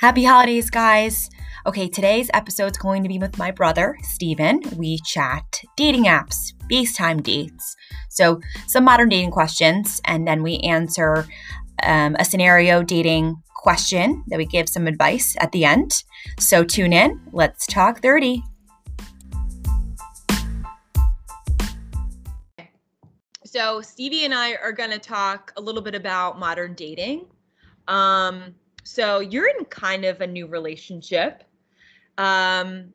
Happy holidays, guys. Okay, today's episode is going to be with my brother, Stephen. We chat dating apps, FaceTime dates. So, some modern dating questions, and then we answer um, a scenario dating question that we give some advice at the end. So, tune in. Let's talk dirty. So, Stevie and I are going to talk a little bit about modern dating. Um, so you're in kind of a new relationship. Um,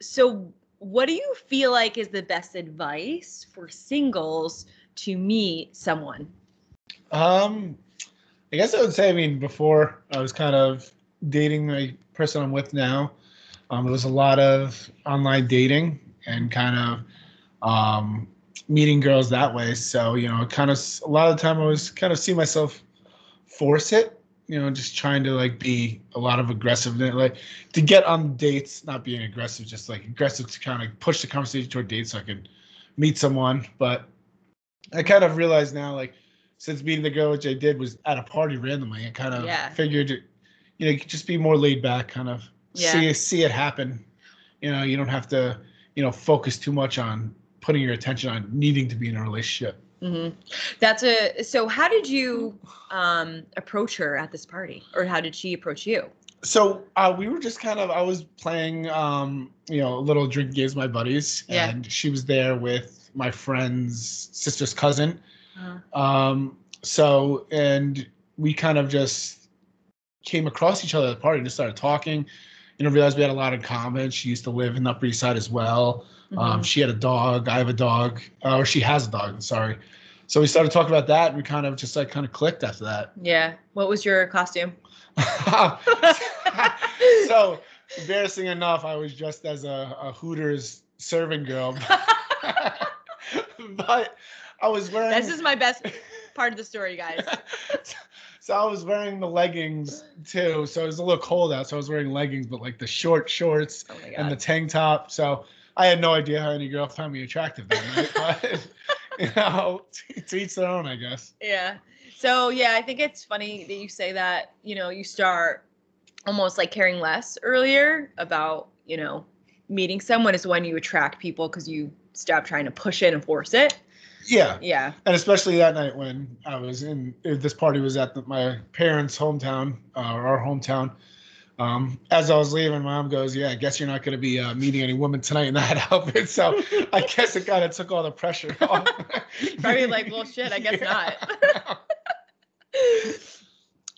so what do you feel like is the best advice for singles to meet someone? Um, I guess I would say, I mean, before I was kind of dating the person I'm with now, um, it was a lot of online dating and kind of um, meeting girls that way. So, you know, kind of a lot of the time I was kind of see myself force it you know, just trying to like be a lot of aggressiveness, like to get on dates, not being aggressive, just like aggressive to kind of push the conversation toward dates so I could meet someone. But I kind of realized now, like since meeting the girl, which I did was at a party randomly, I kind of yeah. figured, you know, just be more laid back, kind of yeah. see see it happen. You know, you don't have to, you know, focus too much on putting your attention on needing to be in a relationship. Mm-hmm. That's a so. How did you um, approach her at this party, or how did she approach you? So uh, we were just kind of. I was playing, um, you know, a little drink games with my buddies, yeah. and she was there with my friend's sister's cousin. Uh-huh. Um, so and we kind of just came across each other at the party and just started talking. You know, realized we had a lot in common. She used to live in the Upper East Side as well. Um, mm-hmm. Um, she had a dog. I have a dog, uh, or she has a dog. Sorry. So we started talking about that, and we kind of just like kind of clicked after that. Yeah. What was your costume? so embarrassing enough, I was dressed as a, a Hooters serving girl. but I was wearing. This is my best part of the story, guys. so I was wearing the leggings too. So it was a little cold out, so I was wearing leggings, but like the short shorts oh and the tank top. So I had no idea how any girl found me attractive that night, but you know, to each their own, I guess. Yeah. So yeah, I think it's funny that you say that. You know, you start almost like caring less earlier about you know meeting someone is when you attract people because you stop trying to push it and force it. Yeah. Yeah. And especially that night when I was in, this party was at the, my parents' hometown, uh, our hometown. Um, as I was leaving, mom goes, "Yeah, I guess you're not going to be uh, meeting any women tonight in that outfit." So I guess it kind of took all the pressure off. Probably like, well, shit, I guess not.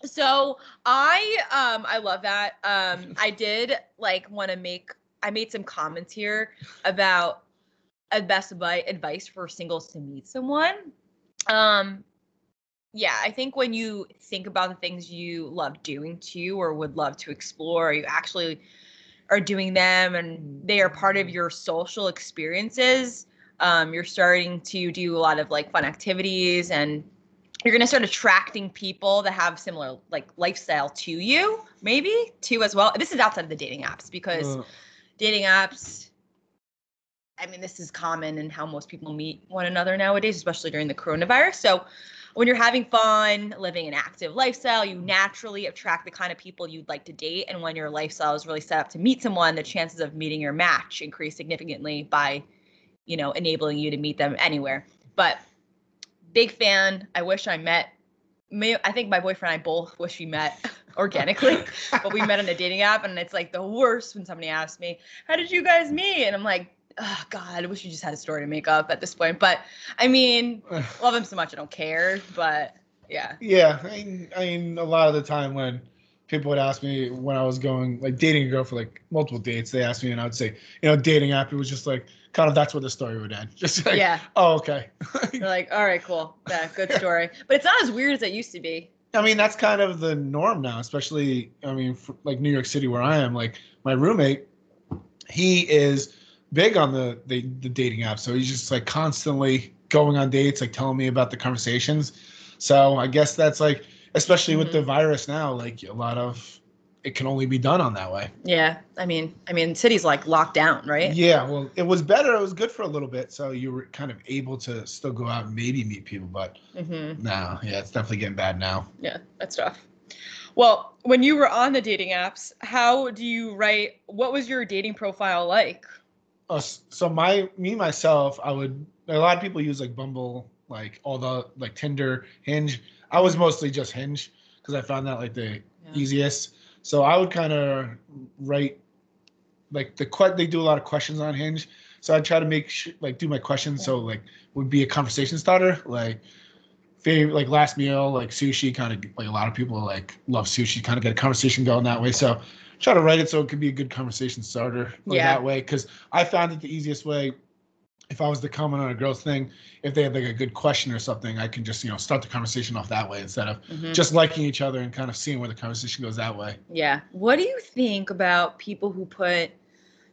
so I um I love that. Um I did like want to make I made some comments here about best advice for singles to meet someone. Um yeah, I think when you think about the things you love doing too or would love to explore, you actually are doing them and they are part of your social experiences. Um, you're starting to do a lot of like fun activities and you're going to start attracting people that have similar like lifestyle to you, maybe too as well. This is outside of the dating apps because uh. dating apps I mean, this is common in how most people meet one another nowadays, especially during the coronavirus. So, when you're having fun, living an active lifestyle, you naturally attract the kind of people you'd like to date. And when your lifestyle is really set up to meet someone, the chances of meeting your match increase significantly by, you know, enabling you to meet them anywhere. But big fan. I wish I met. I think my boyfriend and I both wish we met organically, but we met on a dating app, and it's like the worst when somebody asks me, "How did you guys meet?" And I'm like, oh God, I wish you just had a story to make up at this point. But I mean, love him so much, I don't care. But yeah. Yeah, I mean, I mean, a lot of the time when people would ask me when I was going like dating a girl for like multiple dates, they asked me, and I would say, you know, dating app. It was just like kind of that's where the story would end. Just like, yeah. Oh, okay. They're like, all right, cool, yeah, good story. But it's not as weird as it used to be. I mean, that's kind of the norm now, especially I mean, like New York City where I am. Like my roommate, he is big on the, the the dating app, so he's just like constantly going on dates, like telling me about the conversations. So I guess that's like, especially mm-hmm. with the mm-hmm. virus now, like a lot of it can only be done on that way. Yeah, I mean, I mean, cities like locked down, right? Yeah, well, it was better. It was good for a little bit, so you were kind of able to still go out and maybe meet people. But mm-hmm. now, yeah, it's definitely getting bad now. Yeah, that's tough. Well, when you were on the dating apps, how do you write? What was your dating profile like? Uh, so my me myself, I would a lot of people use like Bumble, like all the like Tinder, Hinge. I was mostly just Hinge because I found that like the Yeah. easiest. So I would kind of write like the que- they do a lot of questions on Hinge. So I try to make sure like do my questions so like would be a conversation starter like favorite like last meal like sushi kind of like a lot of people like love sushi kind of get a conversation going that way. So try to write it so it could be a good conversation starter like, Yeah. that way because I found it the easiest way. If I was to comment on a girl's thing, if they had like a good question or something, I can just you know start the conversation off that way instead of Mhm. just liking each other and kind of seeing where the conversation goes that way. Yeah. What do you think about people who put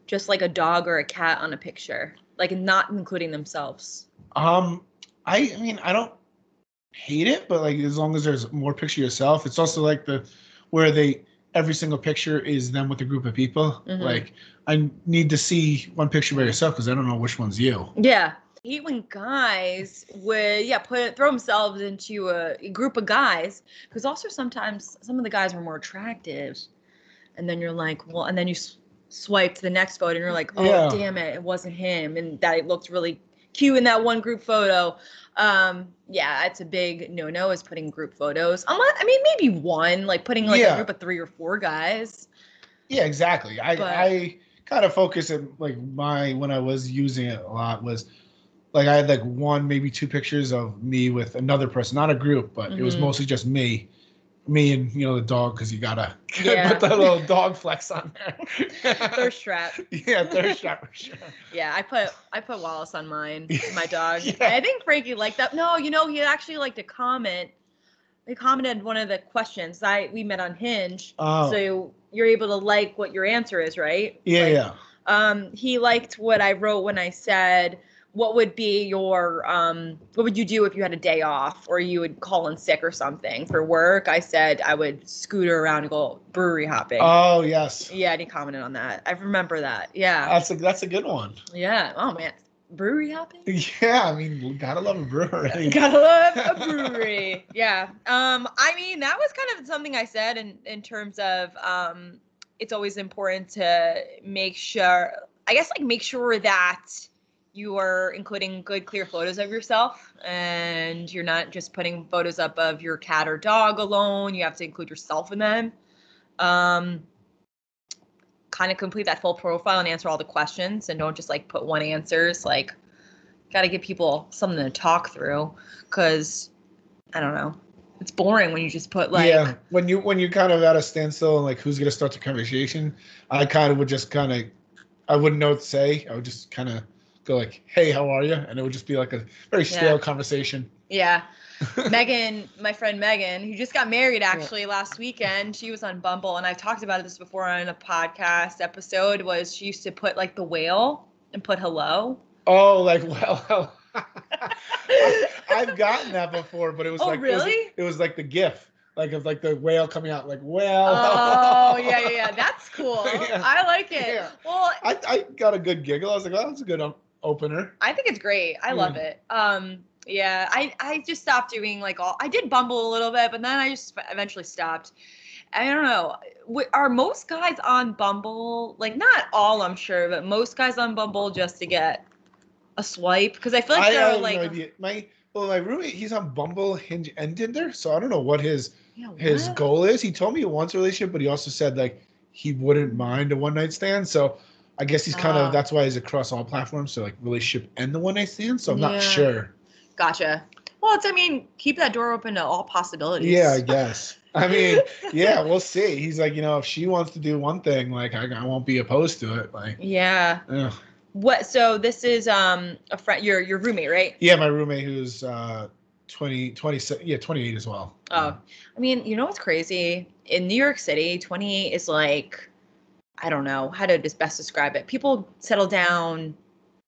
just like a dog or a cat on a picture, like not including themselves? Um, I, I mean, I don't hate it, but like as long as there's more picture yourself, it's also like the where they every single picture is them with a group of people. Mhm. Like I need to see one picture by yourself because I don't know which one's you. Yeah. I hate when guys would yeah put throw themselves into a, group of guys because also sometimes some of the guys are more attractive, and then you're like well and then you s- swipe to the next photo and you're like oh Yeah. damn it it wasn't him and that it looked really cute in that one group photo. Um yeah it's a big no no is putting group photos. Unless, I mean maybe one like putting like a group of three or four guys. Yeah, exactly. I But- I kind of focus it like my when I was using it a lot was like I had like one maybe two pictures of me with another person, not a group, but it was Mhm. mostly just me. Me and you know the dog because you gotta Yeah. put the little dog flex on there. Thirst trap. yeah, thirst trap for sure. Yeah, I put I put Wallace on mine, my dog. Yeah. I think Frankie liked that. No, you know, he actually liked to comment. He commented one of the questions. I we met on Hinge, Oh, so you're able to like what your answer is, right? yeah, Like, yeah. Um, he liked what I wrote when I said, "What would be your um, what would you do if you had a day off, or you would call in sick or something for work?" I said I would scooter around and go brewery hopping. Oh yes, yeah, and he commented on that. I remember that. Yeah, that's a that's a good one. yeah. Oh man, brewery hopping. Yeah, I mean, gotta love a brewery. Gotta love a brewery. yeah. Um, I mean, that was kind of something I said in in terms of um, it's always important to make sure. I guess like make sure that you are including good, clear photos of yourself, and you're not just putting photos up of your cat or dog alone. You have to include yourself in them. Um, kind of complete that full profile and answer all the questions, and don't just like put one answers. Like, got to give people something to talk through, because I don't know, it's boring when you just put like. yeah, when you when you kind of at a standstill and like who's gonna start the conversation, I kind of would just kind of, I wouldn't know what to say. I would just kind of go like, "Hey, how are you?" And it would just be like a very stale Yeah. conversation. Yeah. Megan, my friend Megan, who just got married actually last weekend, she was on Bumble, and I've talked about this before on a podcast episode. Was she used to put like the whale and put hello? Oh, like well, I've gotten that before, but it was Oh, like it was- It was, like the GIF, like of like the whale coming out, like well. Oh yeah, yeah, yeah. That's cool. Yeah. I like it. Yeah. Well, I, I got a good giggle. I was like, oh, that's a good um, opener. I think it's great. I love it. Um, yeah, I I just stopped doing like all. I did Bumble a little bit, but then I just eventually stopped. I don't know. Are most guys on Bumble like not all? I'm sure, but most guys on Bumble just to get a swipe because I feel like I they're have like no idea. My well, my roommate, he's on Bumble, Hinge, and Tinder, so I don't know what his Yeah, his goal is. He told me he wants a relationship, but he also said like he wouldn't mind a one night stand. So I guess he's kind Ah. of that's why he's across all platforms. So like relationship and the one night stand. So I'm Yeah. not sure. Gotcha. Well, it's I mean, keep that door open to all possibilities. Yeah, I guess. I mean, yeah, we'll see. He's like, you know, if she wants to do one thing, like I, I won't be opposed to it. Like, yeah. ugh. What? So this is um a friend, your your roommate, right? yeah, my roommate who's uh 20, 20, yeah, 28 as well. Oh, I mean, you know what's crazy? In New York City, 28 is like, I don't know how to just best describe it. People settle down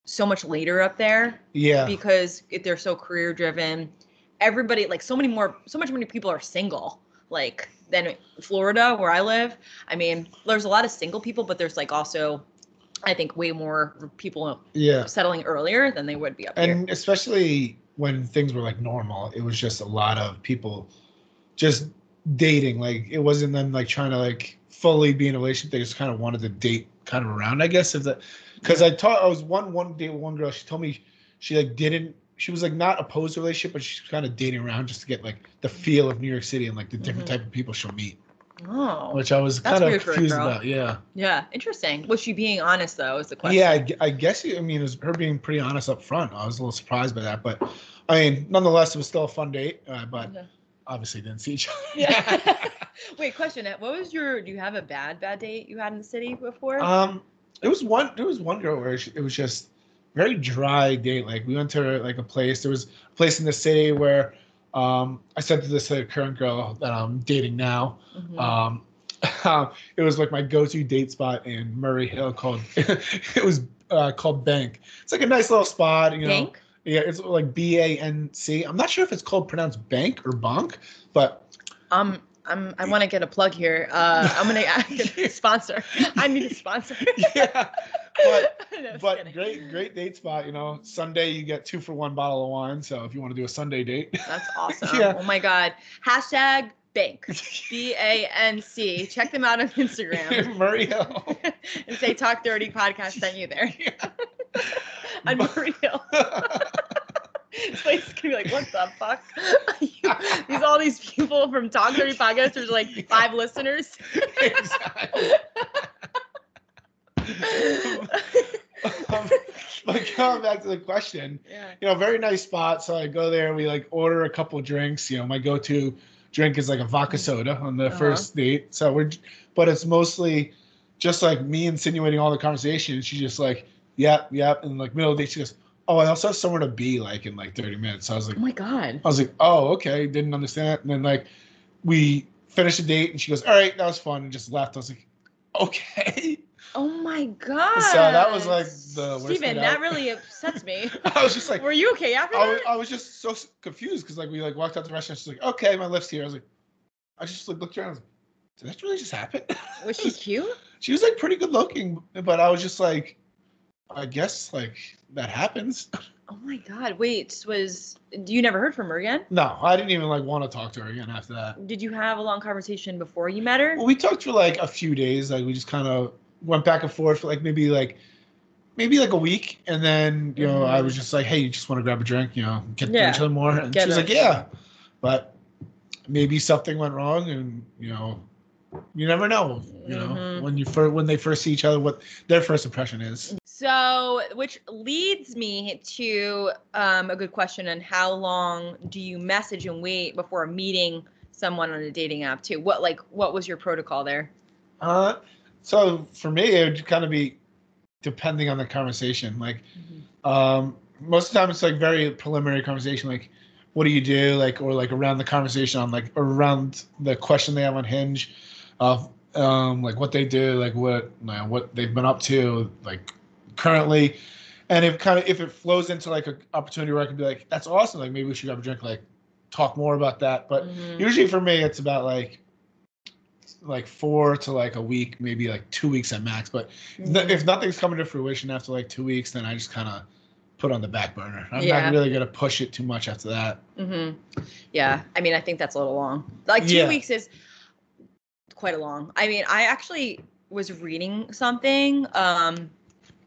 so much later up there yeah. because they're so career driven. Everybody, like, so many more, so much many people are single, like, than Florida, where I live. I mean, there's a lot of single people, but there's like also, I think, way more people Yeah. settling earlier than they would be up here. and especially when things were like normal it was just a lot of people just dating. Like it wasn't them like trying to like fully be in a relationship. They just kind of wanted to date kind of around, I guess. If that because I taught I was one one date with one girl. She told me she like didn't she was like not opposed to relationship, but she's kind of dating around just to get like the feel of New York City and like the different Mhm. type of people she'll meet. Oh, Which I was kind of weird for a confused about. Yeah. yeah, interesting. Was she being honest though? Is the question? Yeah, I, I guess I mean it was her being pretty honest up front. I was a little surprised by that, but I mean, nonetheless, it was still a fun date. Uh, but Okay. Obviously didn't see each other. Yeah. Wait, question. What was your? Do you have a bad bad date you had in the city before? um, it was one. There was one girl where she, it was just very dry date. Like we went to like a place. There was a place in the city where um, I said to this uh, current girl that I'm dating now. Mhm. Um, it was like my go-to date spot in Murray Hill called. it was uh, called Banc. It's like a nice little spot. You know. Banc? Yeah, it's like B A N C. I'm not sure if it's called pronounced bank or bonk, but Um, I'm. I want to get a plug here. Uh, I'm gonna get sponsor. I need a sponsor. yeah. But No, but kidding. great great date spot. You know, Sunday you get two for one bottle of wine. So if you want to do a Sunday date, That's awesome. Yeah. Oh my god. Hashtag Banc. B A N C. Check them out on Instagram Murray Hill. and say Talk Dirty Podcast sent you there. Yeah. Hill. This place is gonna be like, what the fuck? these all these people from Talk Dirty Podcast. There's like five listeners. exactly. Um, but going back to the question, yeah. you know, very nice spot. So I go there, we like order a couple drinks. You know, my go-to drink is like a vodka soda on the Uh-huh. first date. So we're, but it's mostly just like me insinuating all the conversation. She's just like, yep, yep. And like middle of the day, she goes, oh, I also have somewhere to be like in like 30 minutes. So I was like, Oh my god. I was like, oh, okay, didn't understand that. And then like we finished the date and she goes, all right, that was fun, and just left. I was like, okay. Oh my god. So that was, like, the worst Stephen, that really upsets me. I was just like, Were you okay after I was, that? I was just so confused because like we like walked out the restaurant. She's like, okay, my Lyft's here. I was like, I just like looked around. I was like, did that really just happen? Was she cute? she was like pretty good looking, but I was just like, I guess like that happens. Oh my god. Wait, was you never heard from her again? No, I didn't even like want to talk to her again after that. Did you have a long conversation before you met her? Well, we talked for like a few days. Like we just kind of went back and forth for like maybe like maybe like a week, and then you know I was just like, hey, you just want to grab a drink, you know, get to Yeah. know each other more, and Get she was her. like, yeah, but maybe something went wrong, and you know, you never know, you know, Mhm. when you first when they first see each other, what their first impression is. So, which leads me to um, a good question on how long do you message and wait before meeting someone on a dating app too? What like what was your protocol there? Uh, so for me, it would kind of be depending on the conversation. Like, um, most of the time it's like very preliminary conversation, like, what do you do? Like, or like around the conversation on like around the question they have on Hinge, of um, like what they do, like what you know, what they've been up to, like currently, and if kind of if it flows into like an opportunity where I can be like, that's awesome, like maybe we should grab a drink, like talk more about that. But Mhm. usually for me it's about like like four to like a week maybe like two weeks at max but if no- Mhm. if nothing's coming to fruition after like two weeks then i just kind of put on the back burner i'm Yeah. not really gonna push it too much after that Mhm. Yeah, I mean, I think that's a little long. Like two Yeah. weeks is quite a long. I mean, I actually was reading something, um,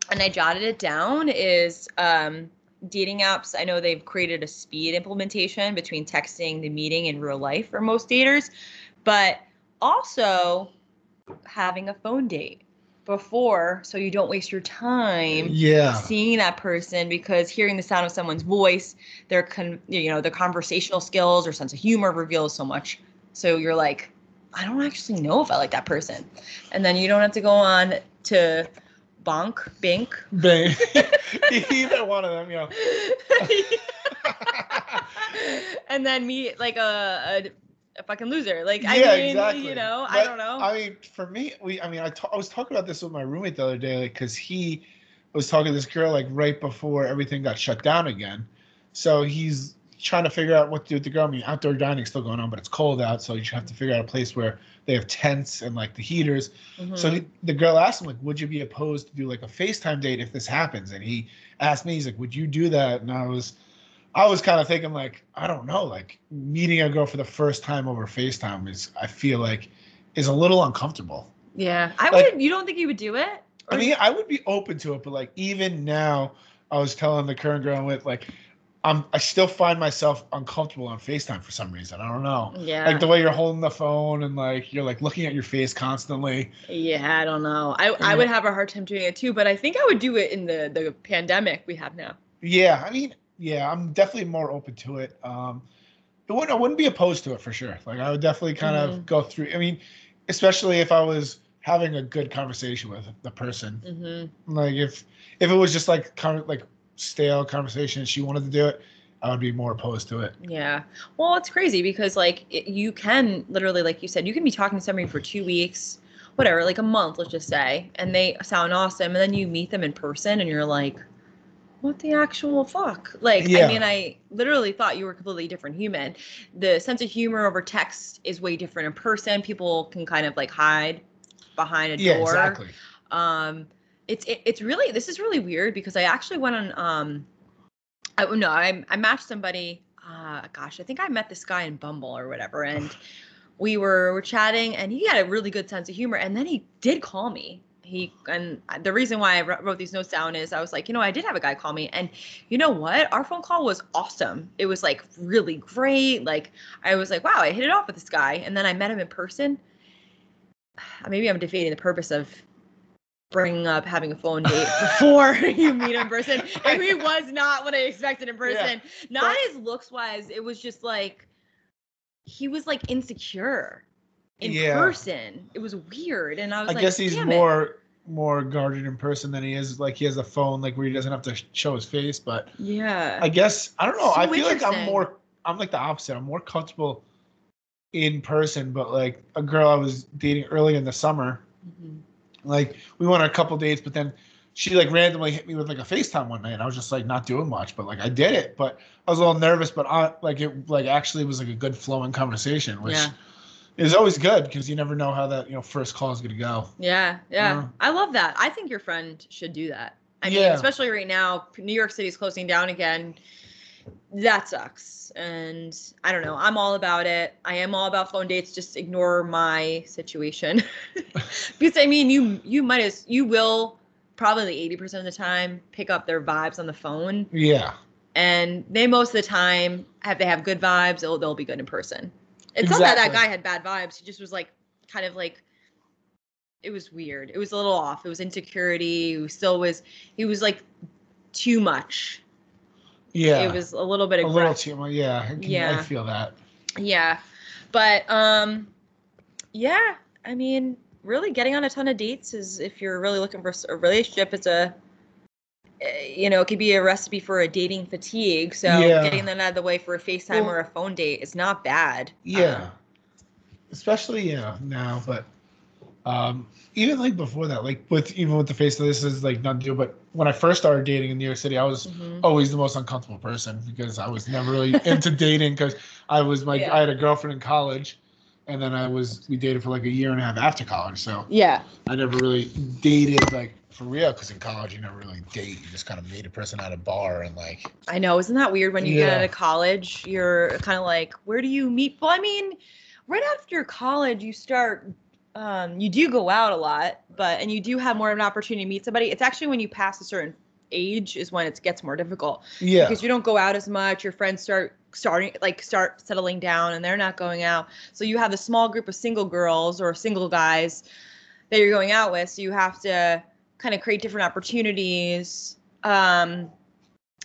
and I jotted it down. Is um, dating apps? I know they've created a speed implementation between texting, the meeting, in real life for most daters, but also having a phone date before, so you don't waste your time yeah seeing that person because hearing the sound of someone's voice their con- you know their conversational skills or sense of humor reveals so much so you're like i don't actually know if i like that person and then you don't have to go on to bonk bink. Bang. either one of them you know and then meet like a, a, a fucking loser. Like i Yeah, mean exactly. you know i don't know. I mean for me we i mean i I was talking about this with my roommate the other day like because he was talking to this girl like right before everything got shut down again. So he's trying to figure out what to do with the girl. I mean outdoor dining's still going on but it's cold out so you have to figure out a place where they have tents and like the heaters so Mhm. he, the girl asked him like would you be opposed to do like a facetime date if this happens and he asked me he's like would you do that and i was I was kind of thinking like I don't know, like meeting a girl for the first time over FaceTime is I feel like is a little uncomfortable. Yeah. I Like- would. You don't think you would do it? I mean, I would be open to it, but like even now, I was telling the current girl I'm with like I'm I still find myself uncomfortable on FaceTime for some reason. I don't know. yeah. Like the way you're holding the phone and like you're like looking at your face constantly. yeah. I don't know. I I would have a hard time doing it too, but I think I would do it in the the pandemic we have now. Yeah, I mean, yeah, I'm definitely more open to it. Um, it wouldn't, I wouldn't be opposed to it for sure. Like I would definitely kind Mhm. of go through. I mean, especially if I was having a good conversation with the person. Mm-hmm. Like if if it was just like kind of like stale conversation, and she wanted to do it, I would be more opposed to it. Yeah. Well, it's crazy because like it, you can literally, like you said, you can be talking to somebody for two weeks, whatever, like a month, let's just say, and they sound awesome, and then you meet them in person, and you're like, what the actual fuck? Like, Yeah. I mean, I literally thought you were a completely different human. The sense of humor over text is way different in person. People can kind of like hide behind a Yeah, door exactly. um it's it, it's really this is really weird because i actually went on um i no i, I matched somebody uh gosh i think i met this guy in bumble or whatever and we were, were chatting and he had a really good sense of humor and then he did call me. He and the reason why i wrote wrote these notes down is i was like you know i did have a guy call me and you know what? Our phone call was awesome. It was like really great. Like i was like wow i hit it off with this guy and then i met him in person. Maybe i'm defeating the purpose of bringing up having a phone date before you meet in person. And he was not what I expected in person. Not But- his looks wise. It was just like he was like insecure in Yeah. person. It was weird. And I was like, I like, guess he's "Damn it." more more guarded in person than he is like he has a phone like where he doesn't have to show his face. But Yeah. I guess I don't know. So I feel like I'm more. I'm like the opposite. I'm more comfortable in person. But like a girl I was dating early in the summer, Mhm. Like we went on a couple dates, but then she like randomly hit me with like a FaceTime one night. And I was just like not doing much, but like I did it. But I was a little nervous, but I like it like actually was like a good flowing conversation, which Yeah. is always good because you never know how that you know first call is gonna go. Yeah, yeah. Uh, I love that. I think your friend should do that. I mean, Yeah. especially right now, New York City's closing down again. That sucks. And I don't know. I'm all about it. I am all about phone dates. Just ignore my situation. because I mean, you you might as you will probably 80% of the time pick up their vibes on the phone. Yeah. And they most of the time have they have good vibes, they'll they'll be good in person. It's not that that guy had bad vibes. He just was like kind of like it was weird. It was a little off. It was insecurity. He still was he was like too much. Yeah. It was a little bit a little too much. Yeah. I, can, Yeah. I feel that. Yeah. But um yeah, I mean, really getting on a ton of dates is if you're really looking for a relationship, it's a eh, you know, it could be a recipe for a dating fatigue. So Yeah. getting that out of the way for a FaceTime Well- or a phone date is not bad. Yeah. Um, Especially yeah now, but um even like before that, like with even with the face of this is like not do, but when I first started dating in New York City, I was mhm. always the most uncomfortable person because I was never really into dating because I was like Yeah. I had a girlfriend in college and then I was we dated for like a year and a half after college. So Yeah. I never really dated like for real because in college you never really date. You just kind of meet a person at a bar and like I know. Isn't that weird when you get out of college? You're kind of like, where do you meet? Well, I mean, right after college, you start, um, you do go out a lot, but, and you do have more of an opportunity to meet somebody. It's actually when you pass a certain age is when it gets more difficult yeah. because you don't go out as much. Your friends start starting, like, start settling down and they're not going out. So you have a small group of single girls or single guys that you're going out with. So you have to kind of create different opportunities. Um,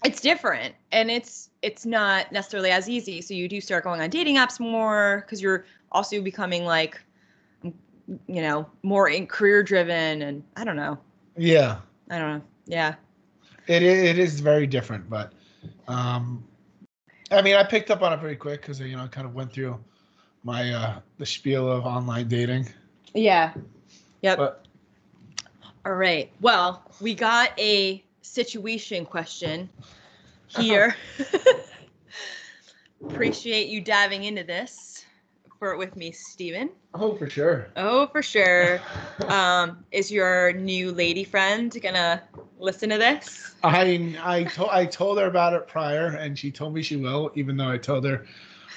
it's different and it's it's not necessarily as easy so you do start going on dating apps more because you're also becoming like you know more in career driven and i don't know. Yeah. i don't know. Yeah. It it is very different, but um, I mean, I picked up on it pretty quick because you know I kind of went through my uh, the spiel of online dating. yeah. Yep. But all right. Well we got a situation question here. Appreciate you diving into this for with me Stephen. oh, for sure. Oh, for sure. Um, is your new lady friend gonna listen to this? I I told I told her about it prior, and she told me she will, even though I told her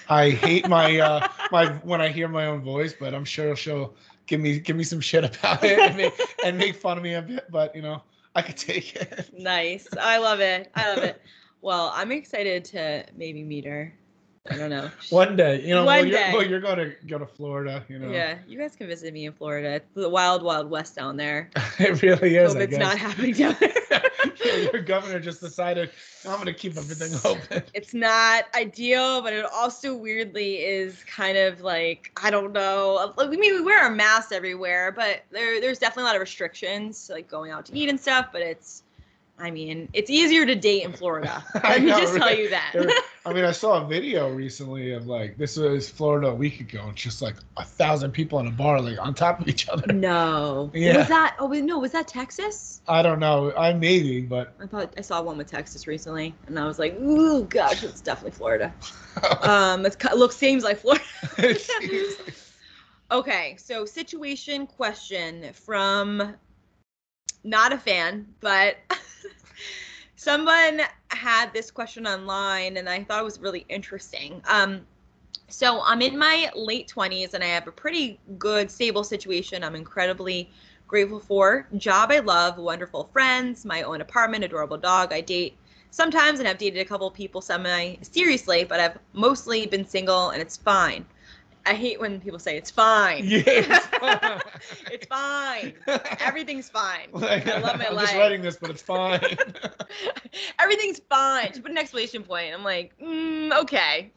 I hate my uh my when I hear my own voice, but I'm sure she'll give me give me some shit about it and make, and make fun of me a bit. But you know, I could take it. Nice. I love it. I love it. Well, I'm excited to maybe meet her. I don't know. One day, you know, well, One you're, day. well, you're going to go to Florida, you know. Yeah, you guys can visit me in Florida. It's the wild, wild west down there. it really is. Hope it's not happening down there. Your governor just decided I'm going to keep everything open. it's not ideal, but it also weirdly is kind of like I don't know. I mean, we wear our masks everywhere, but there there's definitely a lot of restrictions, like going out to eat and stuff. But it's, I mean, it's easier to date in Florida. Let me know, just tell you that. There- I mean, I saw a video recently of like this was Florida a week ago. It's just like a thousand people in a bar, like on top of each other. no. Yeah. Was that? Oh wait, no. Was that Texas? I don't know. I maybe, but I thought I saw one with Texas recently, and I was like, ooh, gosh, it's definitely Florida. Um, it's ki- looks seems like Florida. it seems like- Okay, so situation question from not a fan, but someone had this question online and I thought it was really interesting. Um, so I'm in my late 20s and I have a pretty good, stable situation. I'm incredibly grateful for. Job I love, wonderful friends, my own apartment, adorable dog. I date sometimes and I've dated a couple people semi seriously, but I've mostly been single and it's fine. I hate when people say it's fine. Yeah, it's fine. Everything's fine. Like, I love my I'm life. just writing this, but it's fine. Everything's fine. Just put an exclamation point. I'm like, mm, okay.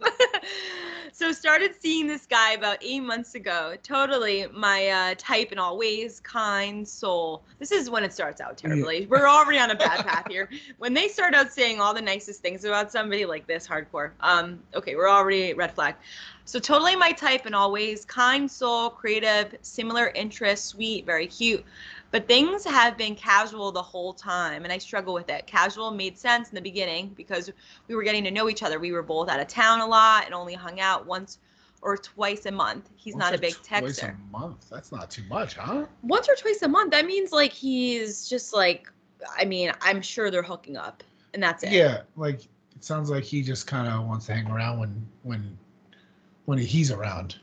so started seeing this guy about eight months ago. Totally my uh, type in all ways, kind soul. This is when it starts out terribly. We're already on a bad path here. When they start out saying all the nicest things about somebody like this, hardcore. Um, okay, we're already red flag. So totally my type in all ways, kind soul, creative, similar interests, sweet, very cute. But things have been casual the whole time, and I struggle with it. Casual made sense in the beginning because we were getting to know each other. We were both out of town a lot and only hung out once or twice a month. He's not a big tech Twice a month. That's not too much, huh? Once or twice a month. That means like he's just like, I mean, I'm sure they're hooking up, and that's it. Yeah, like it sounds like he just kind of wants to hang around when when when he's around.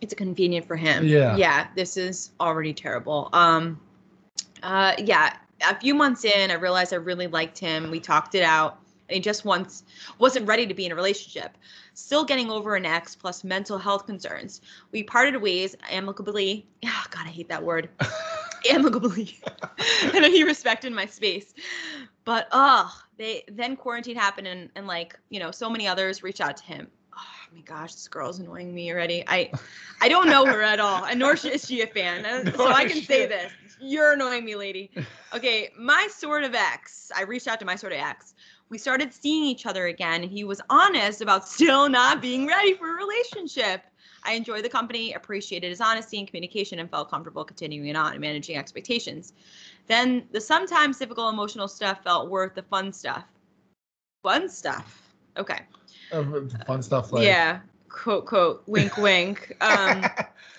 it's convenient for him. Yeah. Yeah, this is already terrible. Um uh yeah, a few months in I realized I really liked him. We talked it out and he just once wasn't ready to be in a relationship. Still getting over an ex plus mental health concerns. We parted ways amicably. Oh, god, I hate that word. amicably. and he respected my space. But uh they then quarantine happened and, and like, you know, so many others reached out to him. Oh my gosh, this girl's annoying me already. I I don't know her at all, and nor is she a fan. uh, So I can say this. You're annoying me, lady. Okay, my sort of ex. I reached out to my sort of ex. We started seeing each other again, and he was honest about still not being ready for a relationship. I enjoyed the company, appreciated his honesty and communication, and felt comfortable continuing on and managing expectations. Then the sometimes difficult emotional stuff felt worth the fun stuff. Fun stuff. Okay. Uh, fun stuff like yeah. Quote, quote, wink, wink. Um,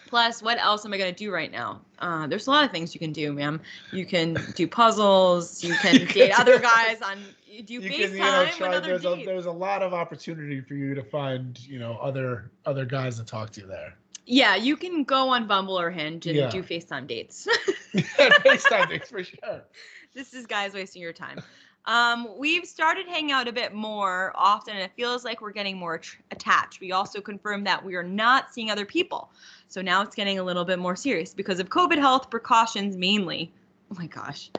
plus, what else am I going to do right now? Uh, there's a lot of things you can do, ma'am. You can do puzzles. You can date other guys on, you do you FaceTime can you know with try other there's a there's a lot of opportunity for you to find you know other other guys to talk to there Yeah, you can go on Bumble or Hinge and Yeah. do FaceTime dates. FaceTime dates for sure this is guys wasting your time. Um, we've started hanging out a bit more often, and it feels like we're getting more tr- attached. We also confirmed that we are not seeing other people, so now it's getting a little bit more serious because of COVID health precautions mainly. Oh my gosh.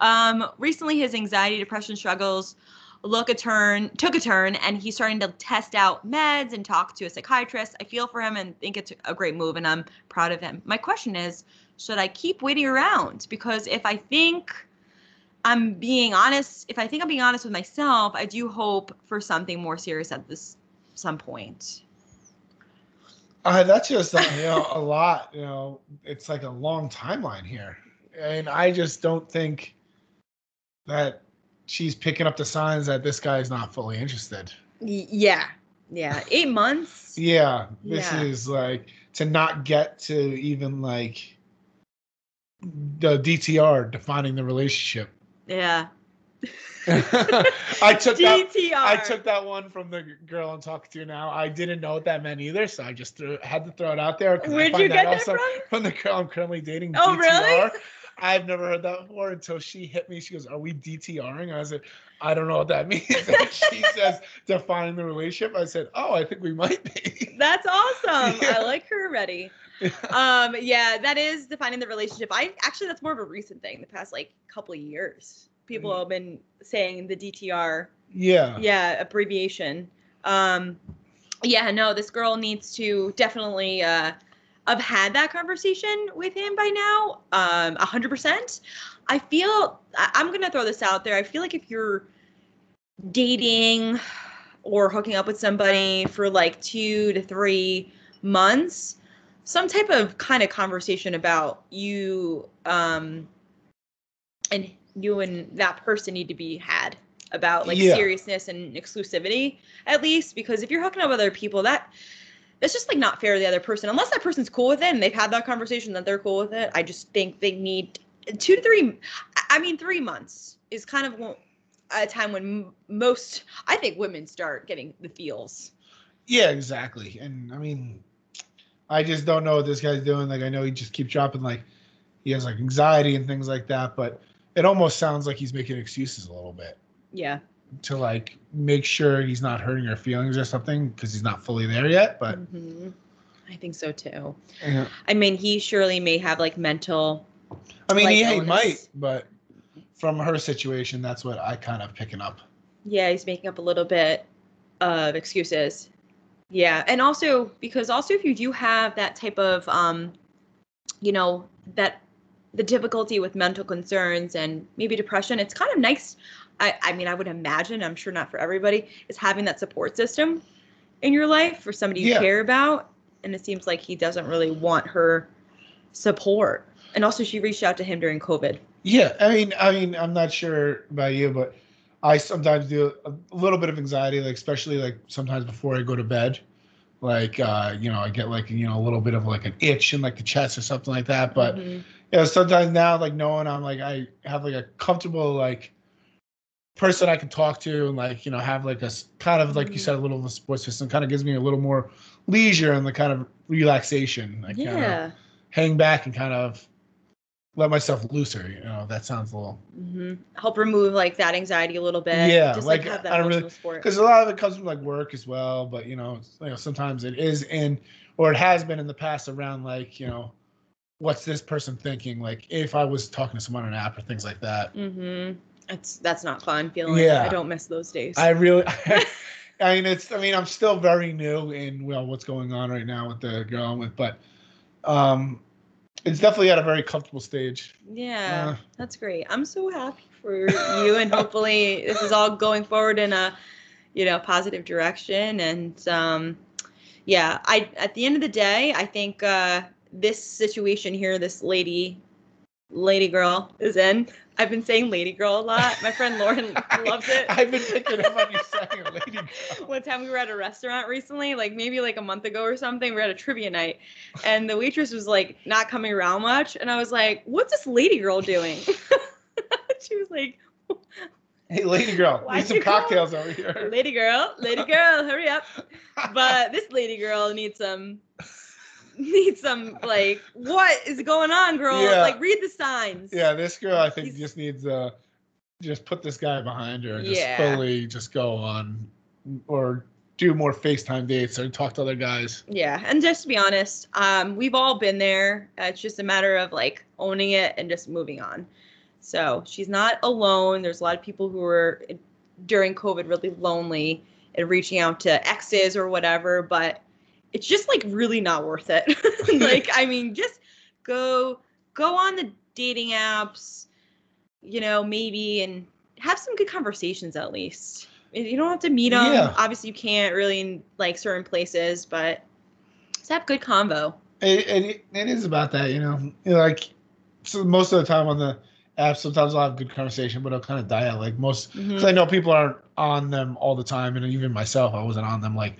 Um, recently, his anxiety, depression struggles look a turn took a turn, and he's starting to test out meds and talk to a psychiatrist. I feel for him and think it's a great move, and I'm proud of him. My question is, should I keep waiting around? Because if I think I'm being honest, if I think I'm being honest with myself, I do hope for something more serious at this some point. uh, that's just uh, you know a lot you know it's like a long timeline here and i just don't think that she's picking up the signs that this guy is not fully interested yeah. Yeah. Eight months. yeah this Yeah. is like to not get to even like the dtr defining the relationship Yeah. I took that. I took that one from the girl I'm talking to now. I didn't know what that meant either, so I just threw, had to throw it out there. Where'd you get that also from? From the girl I'm currently dating. Oh, really? I've never heard that before until she hit me. She goes, "Are we DTRing?" I said, "I don't know what that means." And she says, "Defining the relationship." I said, "Oh, I think we might be." That's awesome. Yeah. I like her already. Um, yeah, that is defining the relationship. I actually that's more of a recent thing. The past like couple of years, people Mm. have been saying the DTR, yeah. yeah, abbreviation. Um, yeah, no, this girl needs to definitely uh, have had that conversation with him by now. Um, a hundred percent. I feel I- I'm gonna throw this out there. I feel like if you're dating or hooking up with somebody for like two to three months, some type of kind of conversation about you um, and you and that person need to be had about like Yeah. seriousness and exclusivity at least because if you're hooking up with other people that that's just like not fair to the other person unless that person's cool with it and they've had that conversation that they're cool with it i just think they need two to three I- i mean three months is kind of a time when most i think women start getting the feels Yeah, exactly. And I mean, I just don't know what this guy's doing. Like, I know he just keeps dropping like he has like anxiety and things like that, but it almost sounds like he's making excuses a little bit yeah to like make sure he's not hurting her feelings or something because he's not fully there yet. But Mhm. i think so too yeah. i mean he surely may have like mental I mean, Like he, he might, but from her situation, that's what I kind of picking up. yeah he's making up a little bit of excuses yeah and also because also if you do have that type of um you know that the difficulty with mental concerns and maybe depression it's kind of nice i i mean i would imagine i'm sure not for everybody is having that support system in your life for somebody you Yeah. care about and it seems like he doesn't really want her support and also she reached out to him during covid Yeah, I mean, I mean, I'm not sure about you, but I sometimes do a little bit of anxiety, like especially like sometimes before I go to bed, like uh, you know, I get like you know a little bit of like an itch in like the chest or something like that. But Mhm. you know, sometimes now like knowing I'm like I have like a comfortable like person I can talk to and like you know have like a kind of like you Mhm. said a little of a support system kind of gives me a little more leisure and the kind of relaxation. I kind of yeah hang back and kind of let myself looser. You know, that sounds a little hmm Help remove like that anxiety a little bit. Yeah, just like, like, have that I don't really- because a lot of it comes from like work as well. But you know, you know, sometimes it is in or it has been in the past around like you know, what's this person thinking? Like if I was talking to someone on an app or things like that. Mm-hmm. It's that's not fun. Feeling Yeah. I don't miss those days. I really. I mean, it's. I mean, I'm still very new in well, what's going on right now with the girl I'm with, but um, it's definitely at a very comfortable stage. yeah, Uh. that's great. I'm so happy for you, and hopefully this is all going forward in a, you know, positive direction. And um, yeah, I at the end of the day, I think uh, this situation here, this lady, lady girl is in. I've been saying lady girl a lot. My friend Lauren loves it. I've been picking up on you saying lady. girl. one time we were at a restaurant recently, like maybe like a month ago or something. We were at a trivia night, and the waitress was like not coming around much, and I was like, "What's this lady girl doing?" she was like, Hey, lady girl, Why'd need some cocktails over here. "Lady girl, lady girl, hurry up!" But this lady girl needs some. Needs some like what is going on, girl? Yeah. Like read the signs. Yeah, this girl I think He's- just needs uh just put this guy behind her. Just Yeah. fully just go on or do more FaceTime dates or talk to other guys. Yeah, and just to be honest, um, we've all been there. Uh, it's just a matter of like owning it and just moving on. So she's not alone. There's a lot of people who were during COVID really lonely and reaching out to exes or whatever, but it's just like really not worth it. like, I mean, just go go on the dating apps, you know, maybe and have some good conversations at least. You don't have to meet them. Yeah. Obviously, you can't really in like certain places, but just have good convo. It, it, it is about that, you know. You know, Like so most of the time on the app, sometimes I'll have good conversation, but I'll kind of die out. Like most, because Mhm. I know people aren't on them all the time, and even myself, I wasn't on them like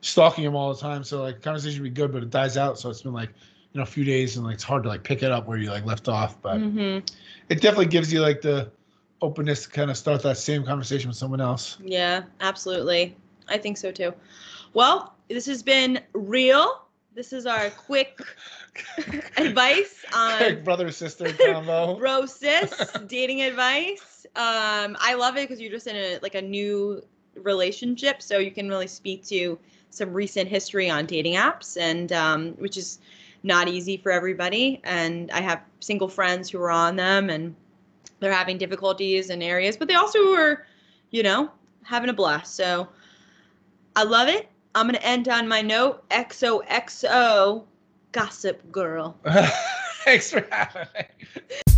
stalking them all the time. So like conversation would be good, but it dies out. So it's been like you know a few days, and like it's hard to like pick it up where you like left off. But Mhm. it definitely gives you like the openness to kind of start that same conversation with someone else. Yeah, absolutely. I think so too. Well, this has been real. This is our quick advice on brother sister combo. bro sis dating advice. Um, I love it because you're just in a like a new relationship, so you can really speak to some recent history on dating apps, and um, which is not easy for everybody. And I have single friends who are on them, and they're having difficulties in areas, but they also are, you know, having a blast. So I love it. I'm gonna end on my note. XOXO, Gossip Girl. Thanks for having me.